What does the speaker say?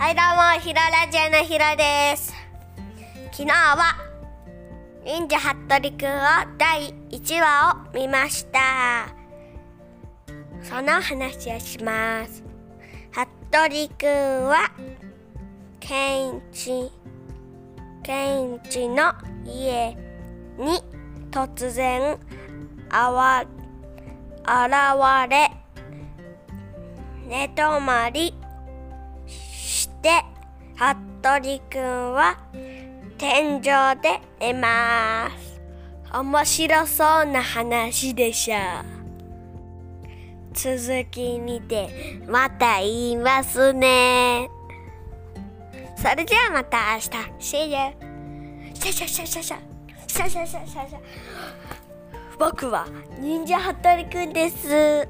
はいどうも、ひろラジオのひろです。昨日は、忍者ハットリくんを第1話を見ました。その話をします。ハットリくんは、ケンチ、ケンチの家に突然あわ現れ寝泊まりて服部くんは天井で寝ます。面白そうな話でしょ。う続き見てまた言いますね。それじゃあまた明日。See you シャシャシャシャシャ。シャシャシャシャシャ。僕は忍者ハットリくんです。